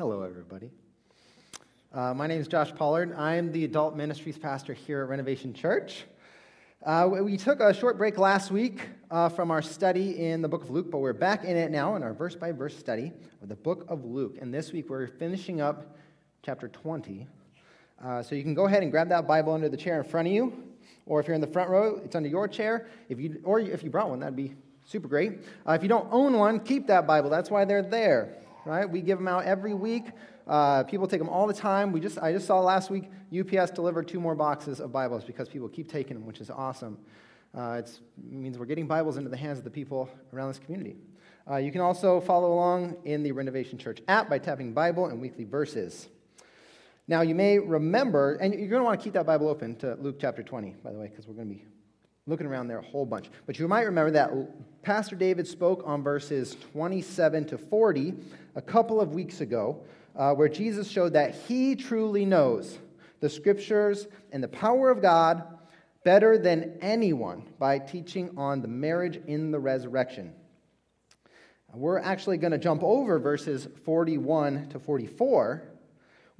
Hello, everybody. Uh, my name is Josh Pollard. I'm the adult ministries pastor here at Renovation Church. Uh, we took a short break last week uh, from our study in the book of Luke, but we're back in it now in our verse by verse study of the book of Luke. And this week we're finishing up chapter 20. Uh, so you can go ahead and grab that Bible under the chair in front of you, or if you're in the front row, it's under your chair. If you, or if you brought one, that'd be super great. Uh, if you don't own one, keep that Bible. That's why they're there right? We give them out every week. Uh, people take them all the time. We just, I just saw last week UPS delivered two more boxes of Bibles because people keep taking them, which is awesome. Uh, it means we're getting Bibles into the hands of the people around this community. Uh, you can also follow along in the Renovation Church app by tapping Bible and weekly verses. Now, you may remember, and you're going to want to keep that Bible open to Luke chapter 20, by the way, because we're going to be looking around there a whole bunch. But you might remember that Pastor David spoke on verses 27 to 40 a couple of weeks ago, uh, where Jesus showed that he truly knows the scriptures and the power of God better than anyone by teaching on the marriage in the resurrection. We're actually going to jump over verses 41 to 44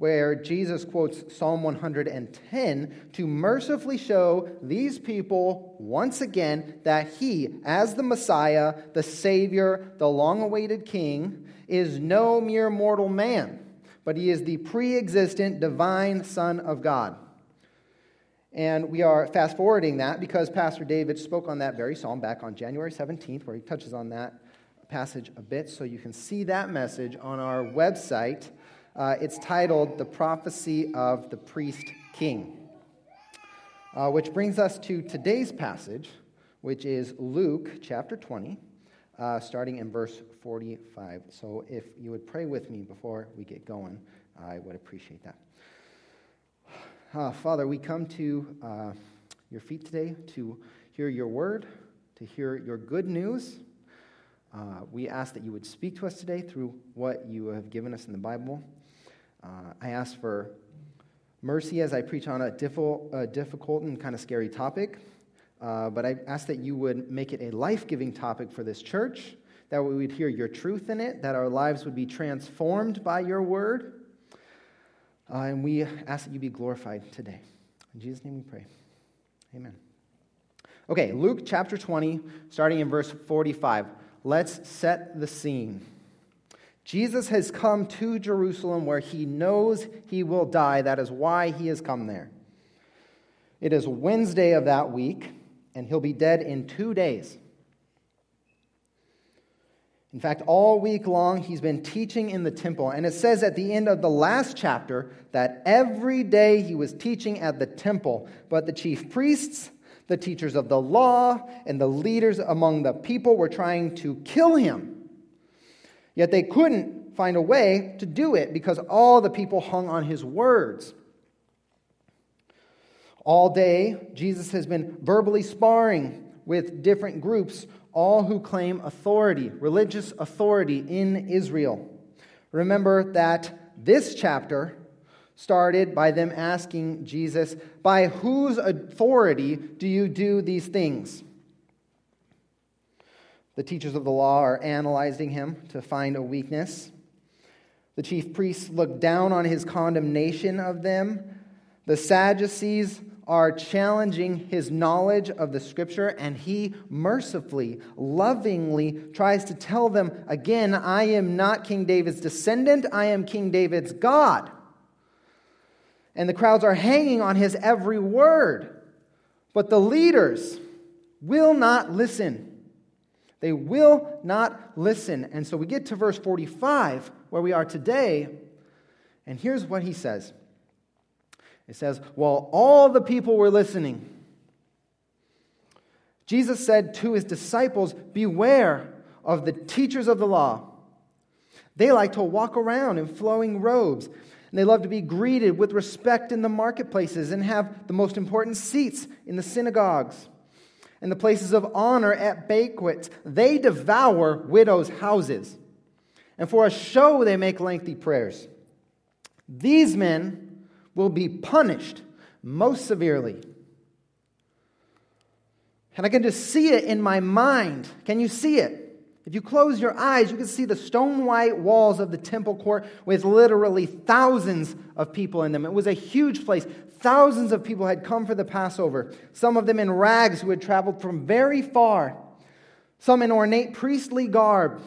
where Jesus quotes Psalm 110 to mercifully show these people once again that he, as the Messiah, the Savior, the long awaited King, is no mere mortal man, but he is the pre existent divine Son of God. And we are fast forwarding that because Pastor David spoke on that very psalm back on January 17th, where he touches on that passage a bit. So you can see that message on our website uh, it's titled The Prophecy of the Priest King, uh, which brings us to today's passage, which is Luke chapter 20, uh, starting in verse 45. So if you would pray with me before we get going, I would appreciate that. Uh, Father, we come to uh, your feet today to hear your word, to hear your good news. Uh, we ask that you would speak to us today through what you have given us in the Bible. Uh, I ask for mercy as I preach on a difficult, and kind of scary topic, uh, but I ask that you would make it a life giving topic for this church, that we would hear your truth in it, that our lives would be transformed by your word. Uh, and we ask that you be glorified today. In Jesus' name we pray. Amen. Okay, Luke chapter 20, starting in verse 45. Let's set the scene. Jesus has come to Jerusalem where he knows he will die. That is why he has come there. It is Wednesday of that week, and he'll be dead in two days. In fact, all week long, he's been teaching in the temple. And it says at the end of the last chapter that every day he was teaching at the temple. But the chief priests, the teachers of the law, and the leaders among the people were trying to kill him. Yet they couldn't find a way to do it because all the people hung on his words. All day, Jesus has been verbally sparring with different groups, all who claim authority, religious authority in Israel. Remember that this chapter started by them asking Jesus, By whose authority do you do these things? The teachers of the law are analyzing him to find a weakness. The chief priests look down on his condemnation of them. The Sadducees are challenging his knowledge of the scripture, and he mercifully, lovingly tries to tell them again I am not King David's descendant, I am King David's God. And the crowds are hanging on his every word. But the leaders will not listen. They will not listen. And so we get to verse 45, where we are today, and here's what he says It says, While all the people were listening, Jesus said to his disciples, Beware of the teachers of the law. They like to walk around in flowing robes, and they love to be greeted with respect in the marketplaces and have the most important seats in the synagogues and the places of honor at banquets. They devour widows' houses. And for a show, they make lengthy prayers. These men will be punished most severely. And I can just see it in my mind. Can you see it? If you close your eyes, you can see the stone white walls of the temple court with literally thousands of people in them. It was a huge place. Thousands of people had come for the Passover, some of them in rags who had traveled from very far, some in ornate priestly garb,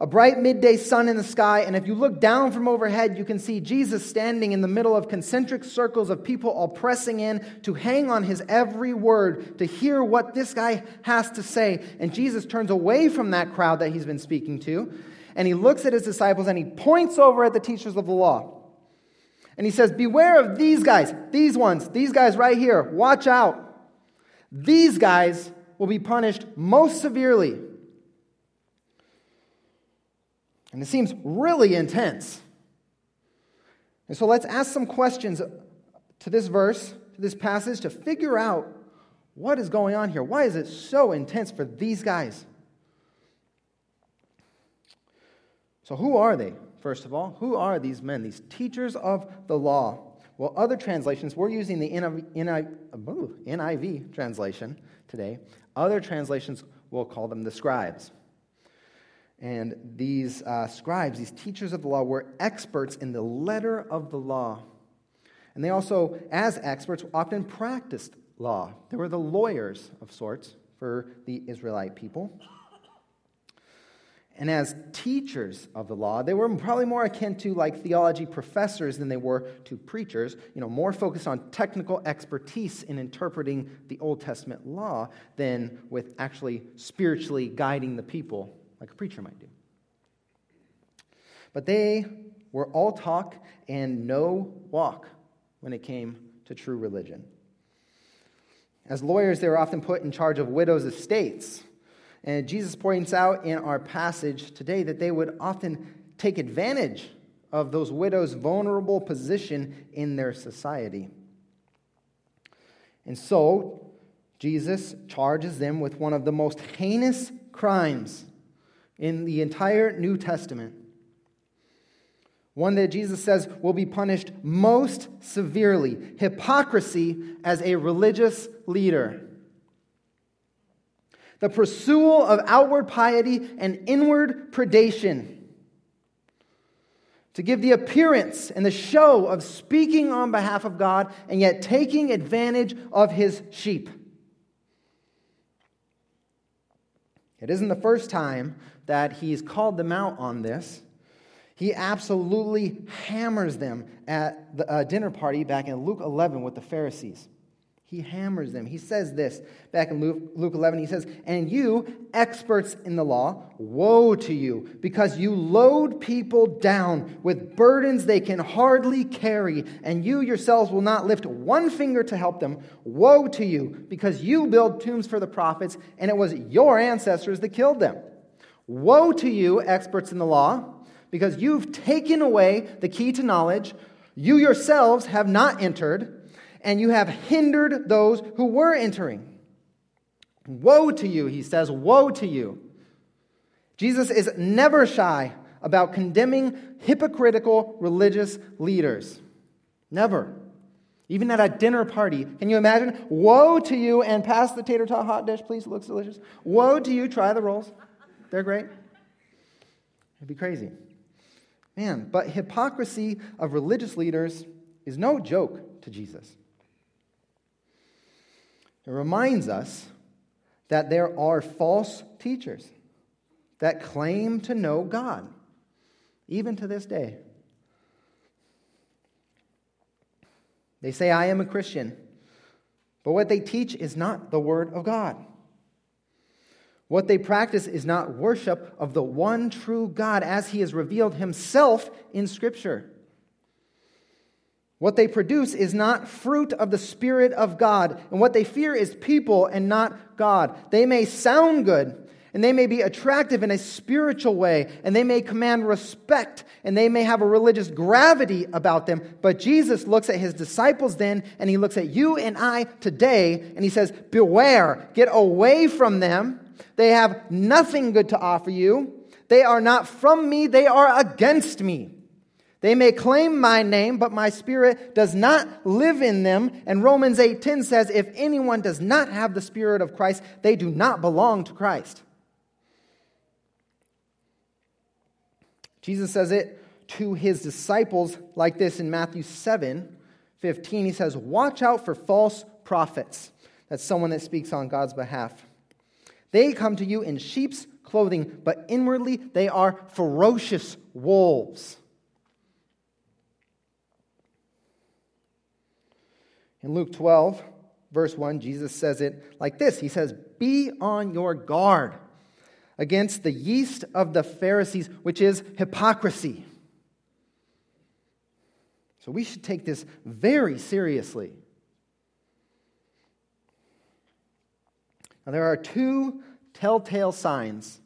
a bright midday sun in the sky, and if you look down from overhead, you can see Jesus standing in the middle of concentric circles of people all pressing in to hang on his every word, to hear what this guy has to say. And Jesus turns away from that crowd that he's been speaking to, and he looks at his disciples and he points over at the teachers of the law. And he says, Beware of these guys, these ones, these guys right here. Watch out. These guys will be punished most severely. And it seems really intense. And so let's ask some questions to this verse, to this passage, to figure out what is going on here. Why is it so intense for these guys? So, who are they, first of all? Who are these men, these teachers of the law? Well, other translations, we're using the NIV translation today. Other translations will call them the scribes. And these uh, scribes, these teachers of the law, were experts in the letter of the law. And they also, as experts, often practiced law. They were the lawyers of sorts for the Israelite people. And as teachers of the law, they were probably more akin to like theology professors than they were to preachers, you know, more focused on technical expertise in interpreting the Old Testament law than with actually spiritually guiding the people like a preacher might do. But they were all talk and no walk when it came to true religion. As lawyers, they were often put in charge of widows' estates. And Jesus points out in our passage today that they would often take advantage of those widows' vulnerable position in their society. And so, Jesus charges them with one of the most heinous crimes in the entire New Testament. One that Jesus says will be punished most severely hypocrisy as a religious leader. The pursuit of outward piety and inward predation. To give the appearance and the show of speaking on behalf of God and yet taking advantage of his sheep. It isn't the first time that he's called them out on this. He absolutely hammers them at the uh, dinner party back in Luke 11 with the Pharisees. He hammers them. He says this back in Luke, Luke 11. He says, And you, experts in the law, woe to you, because you load people down with burdens they can hardly carry, and you yourselves will not lift one finger to help them. Woe to you, because you build tombs for the prophets, and it was your ancestors that killed them. Woe to you, experts in the law, because you've taken away the key to knowledge. You yourselves have not entered and you have hindered those who were entering. Woe to you, he says, woe to you. Jesus is never shy about condemning hypocritical religious leaders. Never. Even at a dinner party. Can you imagine? Woe to you, and pass the tater tot hot dish, please. It looks delicious. Woe to you, try the rolls. They're great. It'd be crazy. Man, but hypocrisy of religious leaders is no joke to Jesus. It reminds us that there are false teachers that claim to know God, even to this day. They say, I am a Christian, but what they teach is not the Word of God. What they practice is not worship of the one true God as He has revealed Himself in Scripture. What they produce is not fruit of the Spirit of God. And what they fear is people and not God. They may sound good and they may be attractive in a spiritual way and they may command respect and they may have a religious gravity about them. But Jesus looks at his disciples then and he looks at you and I today and he says, Beware, get away from them. They have nothing good to offer you. They are not from me, they are against me. They may claim my name, but my spirit does not live in them. And Romans 8:10 says, if anyone does not have the spirit of Christ, they do not belong to Christ. Jesus says it to his disciples like this in Matthew 7 15. He says, Watch out for false prophets. That's someone that speaks on God's behalf. They come to you in sheep's clothing, but inwardly they are ferocious wolves. In Luke 12, verse 1, Jesus says it like this He says, Be on your guard against the yeast of the Pharisees, which is hypocrisy. So we should take this very seriously. Now, there are two telltale signs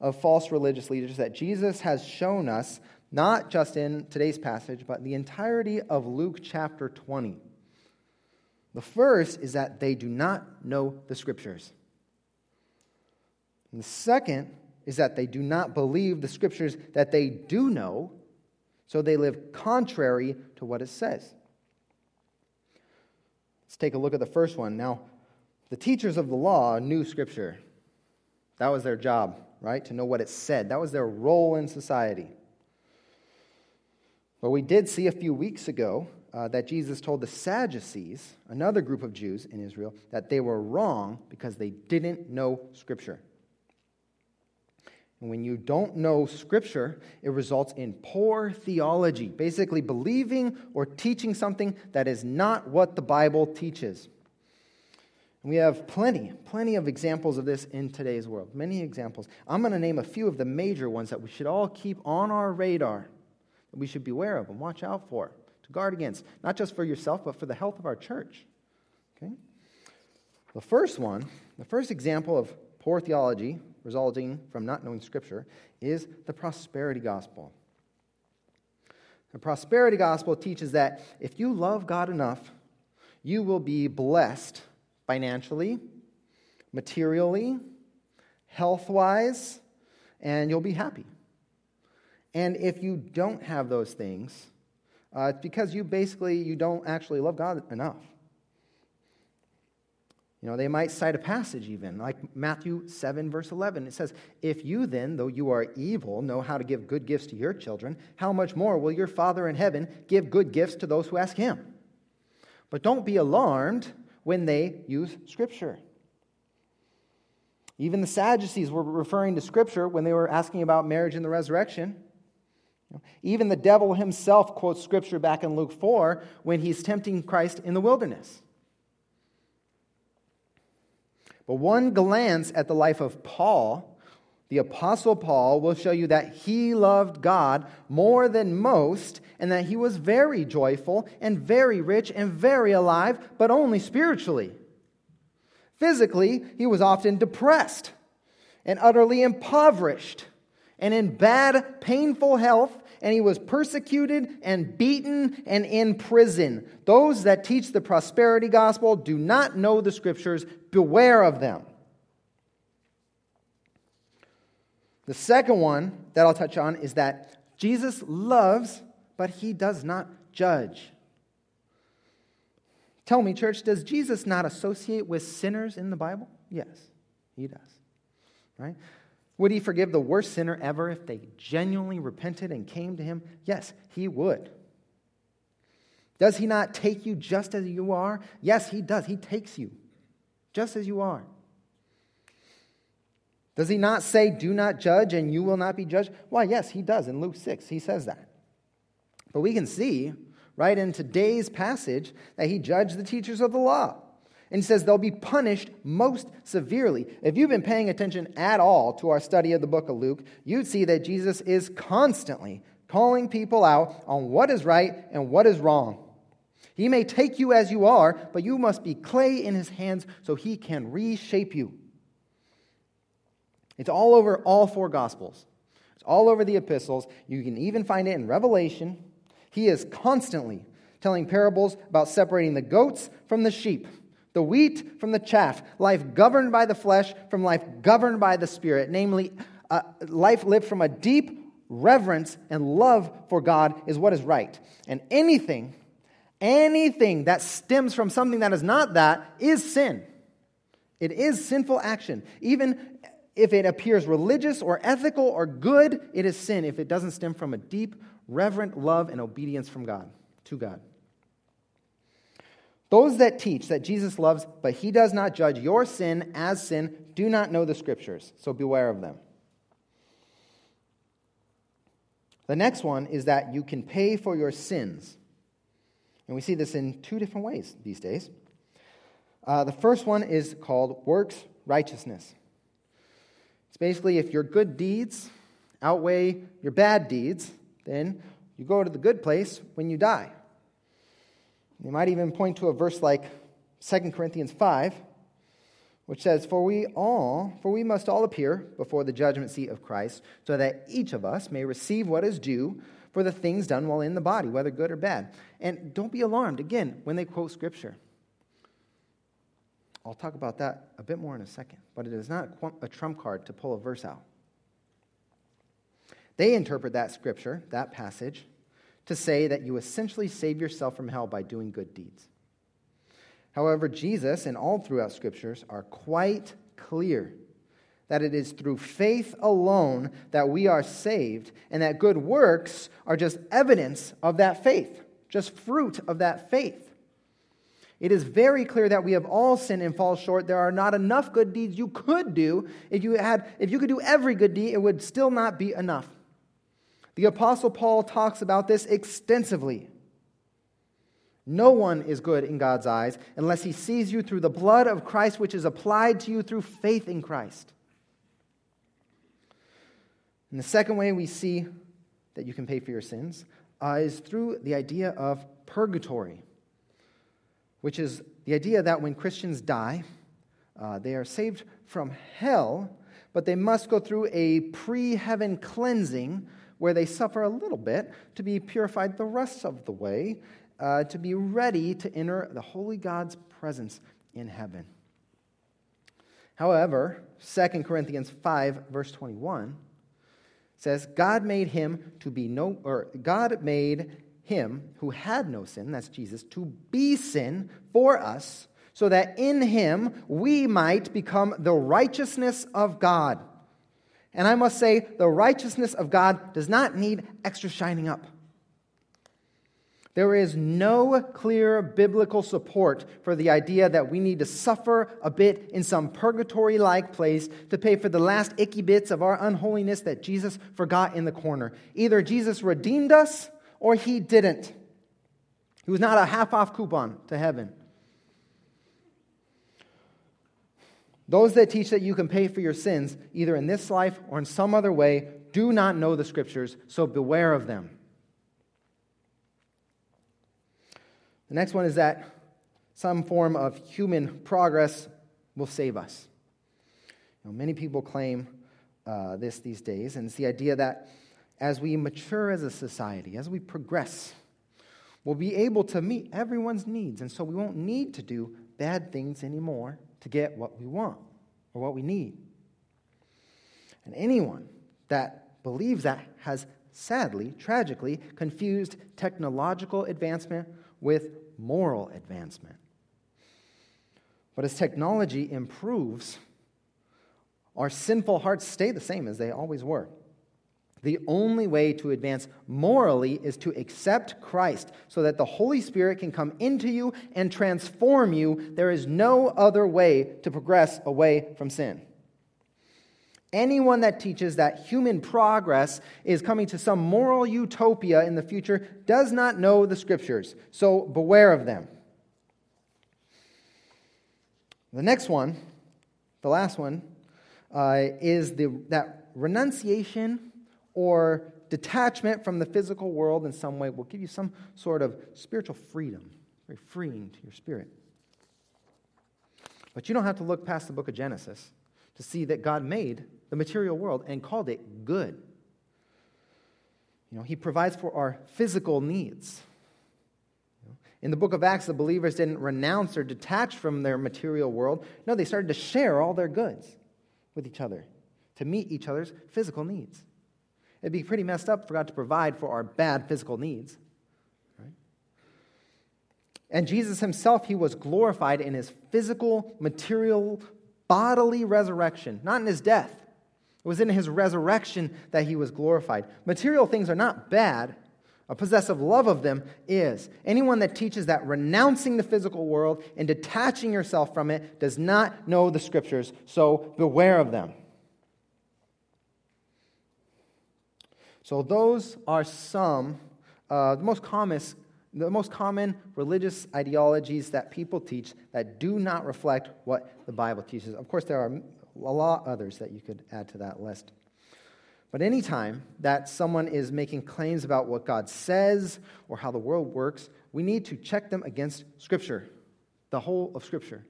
of false religious leaders that Jesus has shown us, not just in today's passage, but the entirety of Luke chapter 20. The first is that they do not know the scriptures. And the second is that they do not believe the scriptures that they do know, so they live contrary to what it says. Let's take a look at the first one. Now, the teachers of the law knew scripture. That was their job, right? To know what it said. That was their role in society. But we did see a few weeks ago uh, that Jesus told the Sadducees, another group of Jews in Israel, that they were wrong because they didn't know Scripture. And when you don't know Scripture, it results in poor theology, basically believing or teaching something that is not what the Bible teaches. And we have plenty, plenty of examples of this in today's world. Many examples. I'm going to name a few of the major ones that we should all keep on our radar, that we should beware of and watch out for to guard against, not just for yourself, but for the health of our church. Okay? The first one, the first example of poor theology resulting from not knowing Scripture is the prosperity gospel. The prosperity gospel teaches that if you love God enough, you will be blessed financially, materially, health wise, and you'll be happy. And if you don't have those things, uh, it's because you basically you don't actually love God enough. You know, they might cite a passage even, like Matthew 7, verse 11. It says, If you then, though you are evil, know how to give good gifts to your children, how much more will your Father in heaven give good gifts to those who ask him? But don't be alarmed when they use Scripture. Even the Sadducees were referring to Scripture when they were asking about marriage and the resurrection. Even the devil himself quotes scripture back in Luke 4 when he's tempting Christ in the wilderness. But one glance at the life of Paul, the Apostle Paul, will show you that he loved God more than most and that he was very joyful and very rich and very alive, but only spiritually. Physically, he was often depressed and utterly impoverished and in bad, painful health and he was persecuted and beaten and in prison. Those that teach the prosperity gospel do not know the scriptures. Beware of them. The second one that I'll touch on is that Jesus loves, but he does not judge. Tell me, church, does Jesus not associate with sinners in the Bible? Yes, he does. Right? Would he forgive the worst sinner ever if they genuinely repented and came to him? Yes, he would. Does he not take you just as you are? Yes, he does. He takes you just as you are. Does he not say, Do not judge and you will not be judged? Why, yes, he does. In Luke 6, he says that. But we can see right in today's passage that he judged the teachers of the law. And he says they'll be punished most severely. If you've been paying attention at all to our study of the book of Luke, you'd see that Jesus is constantly calling people out on what is right and what is wrong. He may take you as you are, but you must be clay in his hands so he can reshape you. It's all over all four gospels. It's all over the epistles. You can even find it in Revelation. He is constantly telling parables about separating the goats from the sheep the wheat from the chaff, life governed by the flesh from life governed by the spirit, namely, uh, life lived from a deep reverence and love for God is what is right. And anything, anything that stems from something that is not that is sin. It is sinful action. Even If it appears religious or ethical or good, it is sin if it doesn't stem from a deep, reverent love and obedience from God, to God. Those that teach that Jesus loves, but he does not judge your sin as sin, do not know the scriptures, so beware of them. The next one is that you can pay for your sins. And we see this in two different ways these days. Uh, the first one is called works righteousness. It's basically if your good deeds outweigh your bad deeds, then you go to the good place when you die. You might even point to a verse like 2 Corinthians 5, which says, For we all, for we must all appear before the judgment seat of Christ, so that each of us may receive what is due for the things done while in the body, whether good or bad. And don't be alarmed, again, when they quote scripture. I'll talk about that a bit more in a second, but it is not a trump card to pull a verse out. They interpret that scripture, that passage, to say that you essentially save yourself from hell by doing good deeds. However, Jesus and all throughout scriptures are quite clear that it is through faith alone that we are saved, and that good works are just evidence of that faith, just fruit of that faith. It is very clear that we have all sinned and fall short. There are not enough good deeds you could do. If you, had, if you could do every good deed, it would still not be enough. The Apostle Paul talks about this extensively. No one is good in God's eyes unless he sees you through the blood of Christ, which is applied to you through faith in Christ. And the second way we see that you can pay for your sins uh, is through the idea of purgatory, which is the idea that when Christians die, uh, they are saved from hell, but they must go through a pre heaven cleansing where they suffer a little bit to be purified the rest of the way, uh, to be ready to enter the holy God's presence in heaven. However, 2 Corinthians 5, verse 21 says, God made him to be no, or God made him who had no sin, that's Jesus, to be sin for us, so that in him we might become the righteousness of God. And I must say, the righteousness of God does not need extra shining up. There is no clear biblical support for the idea that we need to suffer a bit in some purgatory like place to pay for the last icky bits of our unholiness that Jesus forgot in the corner. Either Jesus redeemed us or he didn't. He was not a half off coupon to heaven. Those that teach that you can pay for your sins, either in this life or in some other way, do not know the scriptures, so beware of them. The next one is that some form of human progress will save us. Many people claim uh, this these days, and it's the idea that as we mature as a society, as we progress, we'll be able to meet everyone's needs, and so we won't need to do bad things anymore to get what we want or what we need. And anyone that believes that has sadly, tragically, confused technological advancement with moral advancement. But as technology improves, our sinful hearts stay the same as they always were. The only way to advance morally is to accept Christ so that the Holy Spirit can come into you and transform you. There is no other way to progress away from sin. Anyone that teaches that human progress is coming to some moral utopia in the future does not know the scriptures, so beware of them. The next one, the last one, uh, is the, that renunciation or detachment from the physical world in some way will give you some sort of spiritual freedom, very freeing to your spirit. But you don't have to look past the book of Genesis to see that God made the material world and called it good. You know, He provides for our physical needs. In the book of Acts, the believers didn't renounce or detach from their material world. No, they started to share all their goods with each other to meet each other's physical needs. It'd be pretty messed up for God to provide for our bad physical needs. Right? And Jesus himself, he was glorified in his physical, material, bodily resurrection, not in his death. It was in his resurrection that he was glorified. Material things are not bad. A possessive love of them is. Anyone that teaches that renouncing the physical world and detaching yourself from it does not know the scriptures, so beware of them. So, those are some, uh, the most common, the most common religious ideologies that people teach that do not reflect what the Bible teaches. Of course, there are a lot others that you could add to that list. But anytime that someone is making claims about what God says or how the world works, we need to check them against Scripture, the whole of Scripture.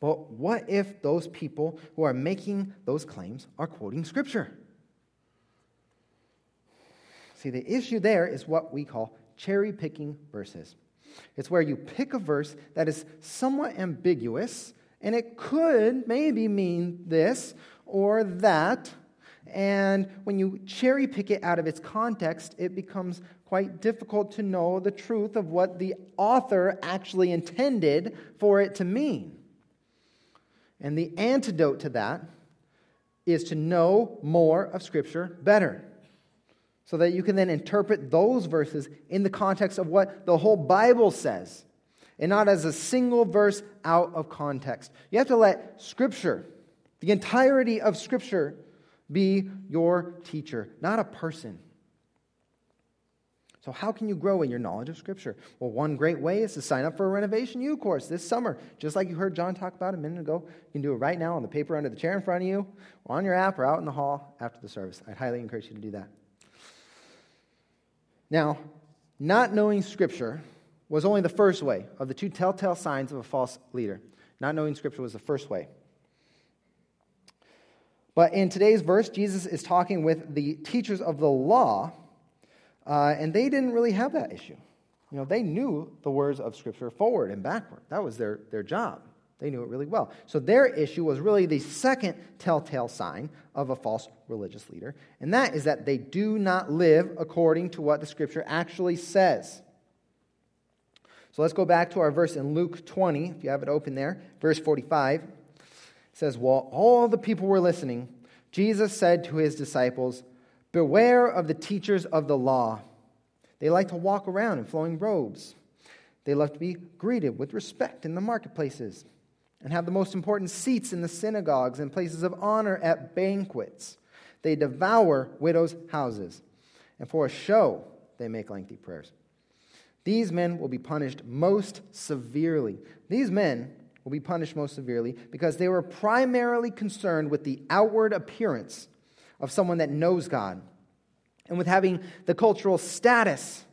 But what if those people who are making those claims are quoting Scripture? See, the issue there is what we call cherry picking verses. It's where you pick a verse that is somewhat ambiguous, and it could maybe mean this or that, and when you cherry pick it out of its context, it becomes quite difficult to know the truth of what the author actually intended for it to mean. And the antidote to that is to know more of Scripture better. So that you can then interpret those verses in the context of what the whole Bible says, and not as a single verse out of context. You have to let Scripture, the entirety of Scripture, be your teacher, not a person. So, how can you grow in your knowledge of Scripture? Well, one great way is to sign up for a Renovation U course this summer. Just like you heard John talk about a minute ago, you can do it right now on the paper under the chair in front of you, or on your app, or out in the hall after the service. I'd highly encourage you to do that. Now, not knowing Scripture was only the first way of the two telltale signs of a false leader. Not knowing Scripture was the first way. But in today's verse, Jesus is talking with the teachers of the law, uh, and they didn't really have that issue. You know, they knew the words of Scripture forward and backward. That was their, their job. They knew it really well. So their issue was really the second telltale sign of a false religious leader, and that is that they do not live according to what the Scripture actually says. So let's go back to our verse in Luke 20, if you have it open there, verse 45 says, While all the people were listening, Jesus said to his disciples, Beware of the teachers of the law. They like to walk around in flowing robes. They love to be greeted with respect in the marketplaces and have the most important seats in the synagogues and places of honor at banquets. They devour widows' houses, and for a show, they make lengthy prayers. These men will be punished most severely. These men will be punished most severely because they were primarily concerned with the outward appearance of someone that knows God and with having the cultural status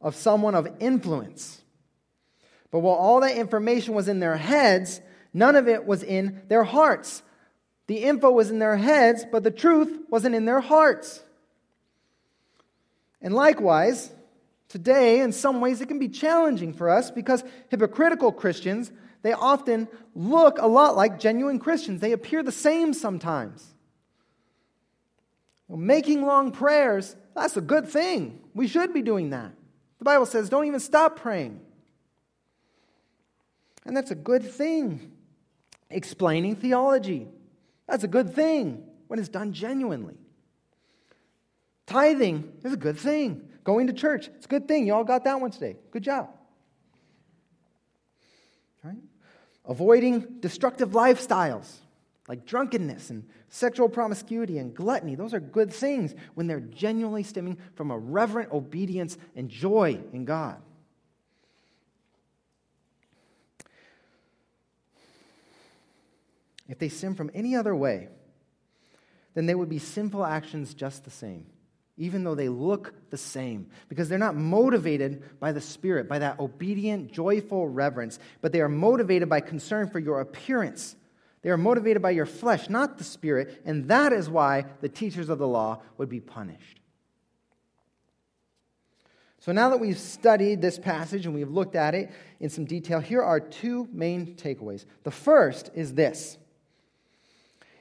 of someone of influence. But while all that information was in their heads, none of it was in their hearts. The info was in their heads, but the truth wasn't in their hearts. And likewise, today, in some ways, it can be challenging for us because hypocritical Christians they often look a lot like genuine Christians. They appear the same sometimes. Well, making long prayers, that's a good thing. We should be doing that. The Bible says don't even stop praying. And that's a good thing. Explaining theology, that's a good thing when it's done genuinely. Tithing is a good thing. Going to church, it's a good thing. You all got that one today. Good job. Right? avoiding destructive lifestyles like drunkenness and sexual promiscuity and gluttony. Those are good things when they're genuinely stemming from a reverent obedience and joy in God. If they sin from any other way, then they would be sinful actions just the same even though they look the same, because they're not motivated by the Spirit, by that obedient, joyful reverence, but they are motivated by concern for your appearance. They are motivated by your flesh, not the Spirit, and that is why the teachers of the law would be punished. So now that we've studied this passage and we've looked at it in some detail, here are two main takeaways. The first is this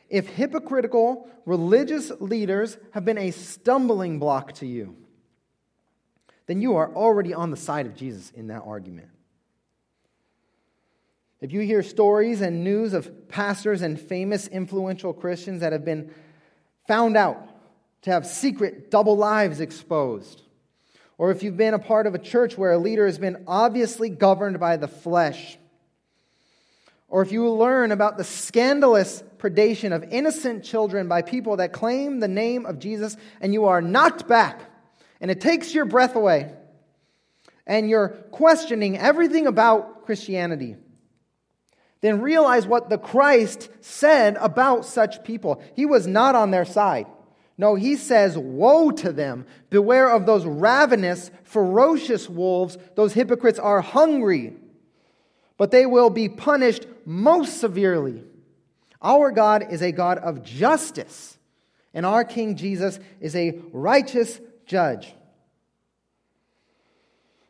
if hypocritical religious leaders have been a stumbling block to you, then you are already on the side of Jesus in that argument. If you hear stories and news of pastors and famous influential Christians that have been found out to have secret double lives exposed, or if you've been a part of a church where a leader has been obviously governed by the flesh, or if you learn about the scandalous predation of innocent children by people that claim the name of Jesus and you are knocked back and it takes your breath away and you're questioning everything about Christianity, then realize what the Christ said about such people. He was not on their side. No, he says, Woe to them! Beware of those ravenous, ferocious wolves. Those hypocrites are hungry, but they will be punished most severely. Our God is a God of justice, and our King Jesus is a righteous judge.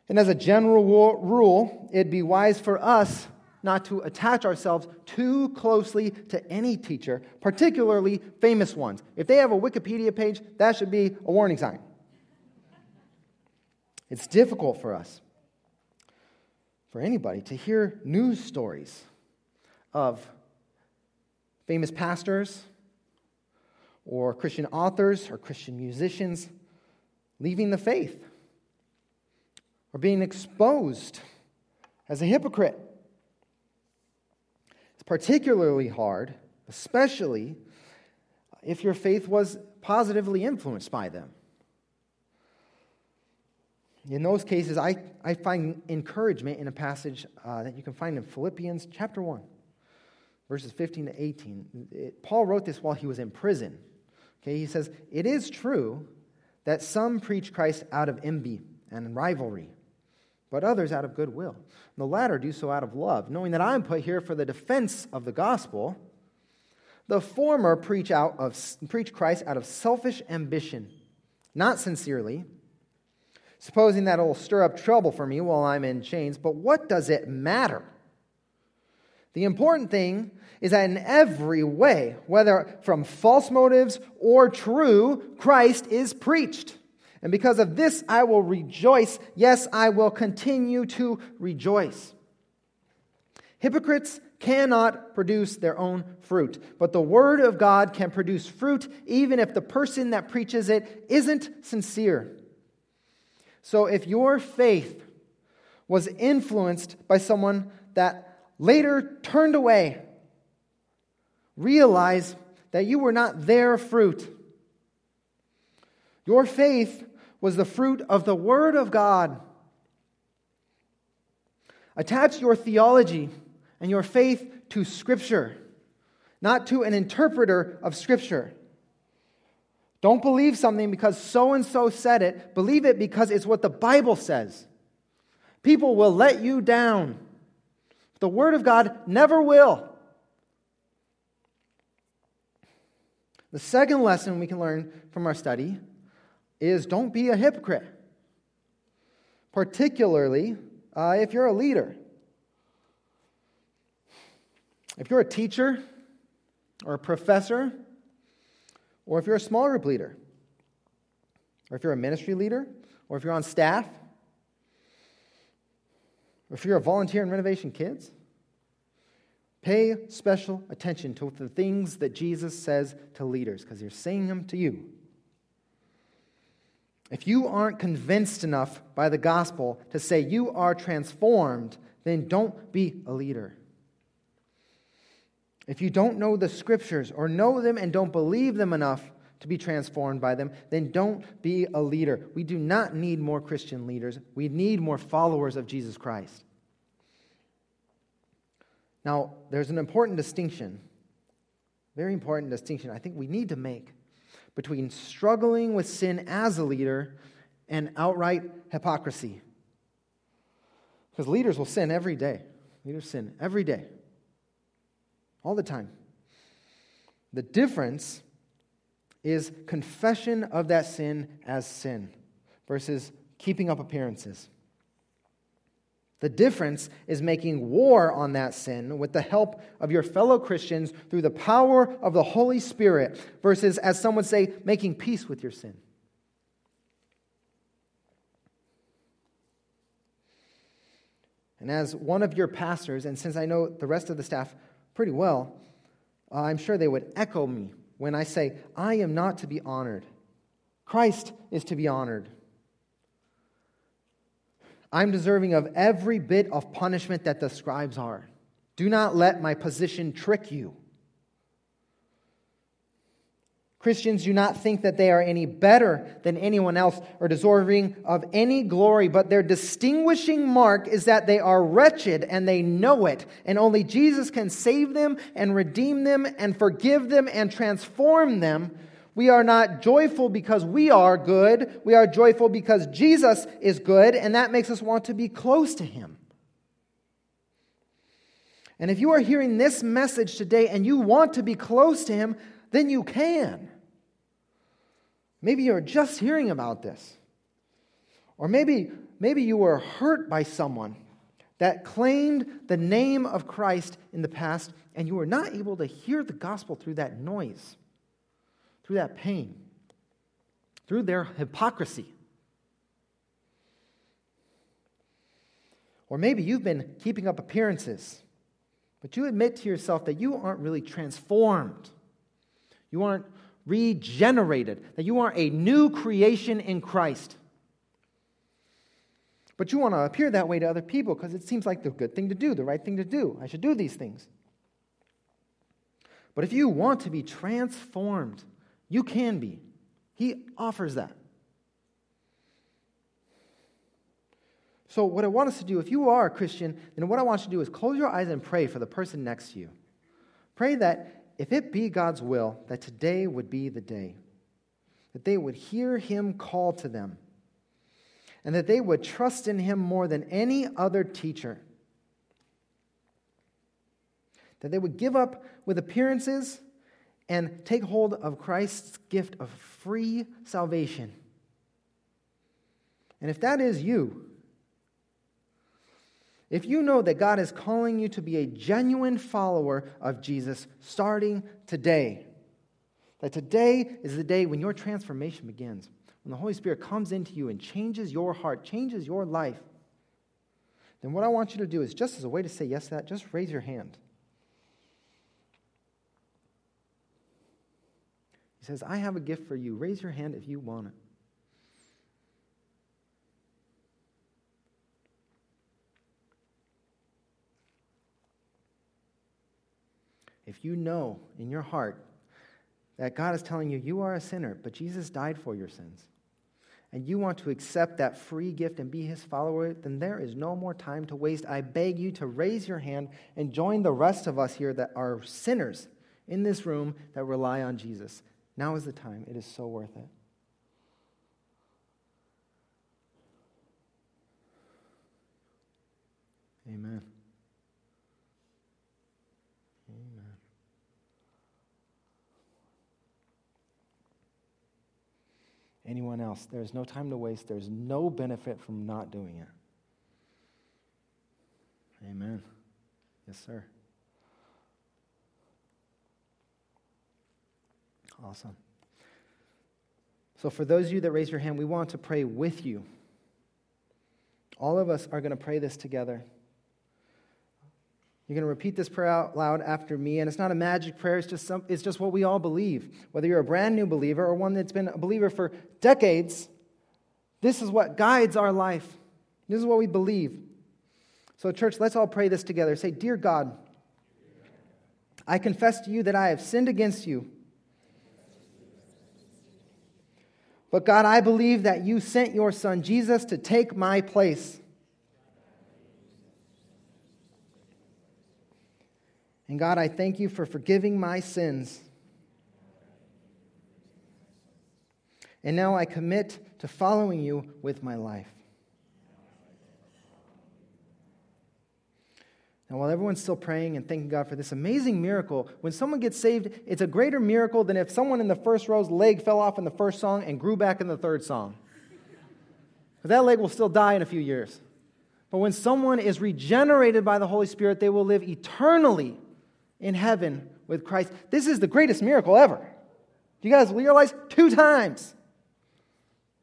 And as a general rule, it'd be wise for us not to attach ourselves too closely to any teacher, particularly famous ones. If they have a Wikipedia page, that should be a warning sign. It's difficult for us, for anybody, to hear news stories of famous pastors or Christian authors or Christian musicians leaving the faith or being exposed as a hypocrite. It's particularly hard, especially if your faith was positively influenced by them. In those cases, I, I find encouragement in a passage uh, that you can find in Philippians chapter 1 verses 15 to 18. It, Paul wrote this while he was in prison. Okay, he says, It is true that some preach Christ out of envy and rivalry, but others out of goodwill. The latter do so out of love, knowing that I am put here for the defense of the gospel. The former preach, out of, preach Christ out of selfish ambition, not sincerely, supposing that it will stir up trouble for me while I'm in chains. But what does it matter? The important thing is that in every way, whether from false motives or true, Christ is preached. And because of this, I will rejoice. Yes, I will continue to rejoice. Hypocrites cannot produce their own fruit, but the Word of God can produce fruit even if the person that preaches it isn't sincere. So if your faith was influenced by someone that later turned away, realize that you were not their fruit. Your faith was the fruit of the Word of God. Attach your theology and your faith to Scripture, not to an interpreter of Scripture. Don't believe something because so and so said it. Believe it because it's what the Bible says. People will let you down. The Word of God never will. The second lesson we can learn from our study is don't be a hypocrite, particularly uh, if you're a leader. If you're a teacher or a professor, or if you're a small group leader, or if you're a ministry leader, or if you're on staff, or if you're a volunteer in Renovation Kids, pay special attention to the things that Jesus says to leaders because he's saying them to you. If you aren't convinced enough by the gospel to say you are transformed, then don't be a leader. If you don't know the scriptures or know them and don't believe them enough to be transformed by them, then don't be a leader. We do not need more Christian leaders. We need more followers of Jesus Christ. Now, there's an important distinction, very important distinction I think we need to make between struggling with sin as a leader and outright hypocrisy. Because leaders will sin every day. Leaders sin every day, all the time. The difference is confession of that sin as sin versus keeping up appearances. The difference is making war on that sin with the help of your fellow Christians through the power of the Holy Spirit versus, as some would say, making peace with your sin. And as one of your pastors, and since I know the rest of the staff pretty well, uh, I'm sure they would echo me when I say, I am not to be honored. Christ is to be honored. I'm deserving of every bit of punishment that the scribes are. Do not let my position trick you. Christians do not think that they are any better than anyone else or deserving of any glory, but their distinguishing mark is that they are wretched and they know it. And only Jesus can save them and redeem them and forgive them and transform them. We are not joyful because we are good. We are joyful because Jesus is good, and that makes us want to be close to him. And if you are hearing this message today and you want to be close to him, then you can. Maybe you're just hearing about this. Or maybe, maybe you were hurt by someone that claimed the name of Christ in the past, and you were not able to hear the gospel through that noise, through that pain, through their hypocrisy. Or maybe you've been keeping up appearances, but you admit to yourself that you aren't really transformed. You aren't regenerated, that you are a new creation in Christ. But you want to appear that way to other people because it seems like the good thing to do, the right thing to do. I should do these things. But if you want to be transformed, you can be. He offers that. So, what I want us to do, if you are a Christian, then what I want you to do is close your eyes and pray for the person next to you. Pray that if it be God's will that today would be the day, that they would hear him call to them, and that they would trust in him more than any other teacher, that they would give up with appearances and take hold of Christ's gift of free salvation. And if that is you, if you know that God is calling you to be a genuine follower of Jesus starting today, that today is the day when your transformation begins, when the Holy Spirit comes into you and changes your heart, changes your life, then what I want you to do is just as a way to say yes to that, just raise your hand. He says, I have a gift for you. Raise your hand if you want it. if you know in your heart that God is telling you you are a sinner, but Jesus died for your sins, and you want to accept that free gift and be his follower, then there is no more time to waste. I beg you to raise your hand and join the rest of us here that are sinners in this room that rely on Jesus. Now is the time. It is so worth it. Amen. Amen. Anyone else. There's no time to waste. There's no benefit from not doing it. Amen. Yes, sir. Awesome. So, for those of you that raise your hand, we want to pray with you. All of us are going to pray this together. You're going to repeat this prayer out loud after me, and it's not a magic prayer, it's just, some, it's just what we all believe. Whether you're a brand new believer or one that's been a believer for decades, this is what guides our life. This is what we believe. So, church, let's all pray this together. Say, Dear God, I confess to you that I have sinned against you. But God, I believe that you sent your son Jesus to take my place. And God, I thank you for forgiving my sins. And now I commit to following you with my life. Now, while everyone's still praying and thanking God for this amazing miracle, when someone gets saved, it's a greater miracle than if someone in the first row's leg fell off in the first song and grew back in the third song. Because that leg will still die in a few years. But when someone is regenerated by the Holy Spirit, they will live eternally in heaven with Christ. This is the greatest miracle ever. You guys realize? Two times.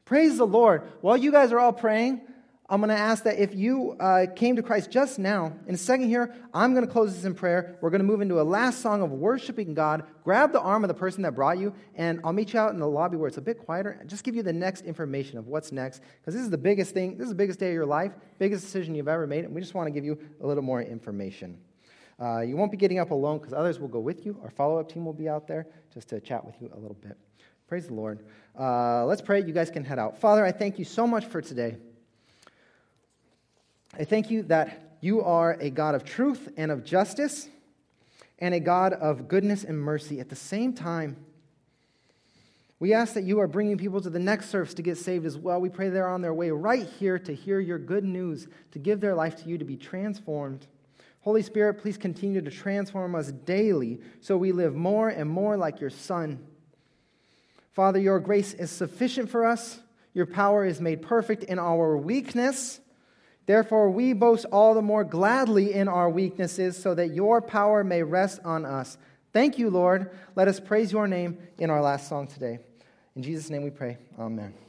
Praise the Lord. While you guys are all praying, I'm going to ask that if you uh, came to Christ just now, in a second here, I'm going to close this in prayer. We're going to move into a last song of worshiping God. Grab the arm of the person that brought you, and I'll meet you out in the lobby where it's a bit quieter just give you the next information of what's next. Because this is the biggest thing, this is the biggest day of your life, biggest decision you've ever made, and we just want to give you a little more information. Uh, you won't be getting up alone because others will go with you. Our follow up team will be out there just to chat with you a little bit. Praise the Lord. Uh, let's pray. You guys can head out. Father, I thank you so much for today. I thank you that you are a God of truth and of justice and a God of goodness and mercy at the same time. We ask that you are bringing people to the next service to get saved as well. We pray they're on their way right here to hear your good news, to give their life to you, to be transformed. Holy Spirit, please continue to transform us daily so we live more and more like your Son. Father, your grace is sufficient for us. Your power is made perfect in our weakness. Therefore, we boast all the more gladly in our weaknesses, so that your power may rest on us. Thank you, Lord. Let us praise your name in our last song today. In Jesus' name we pray. Amen.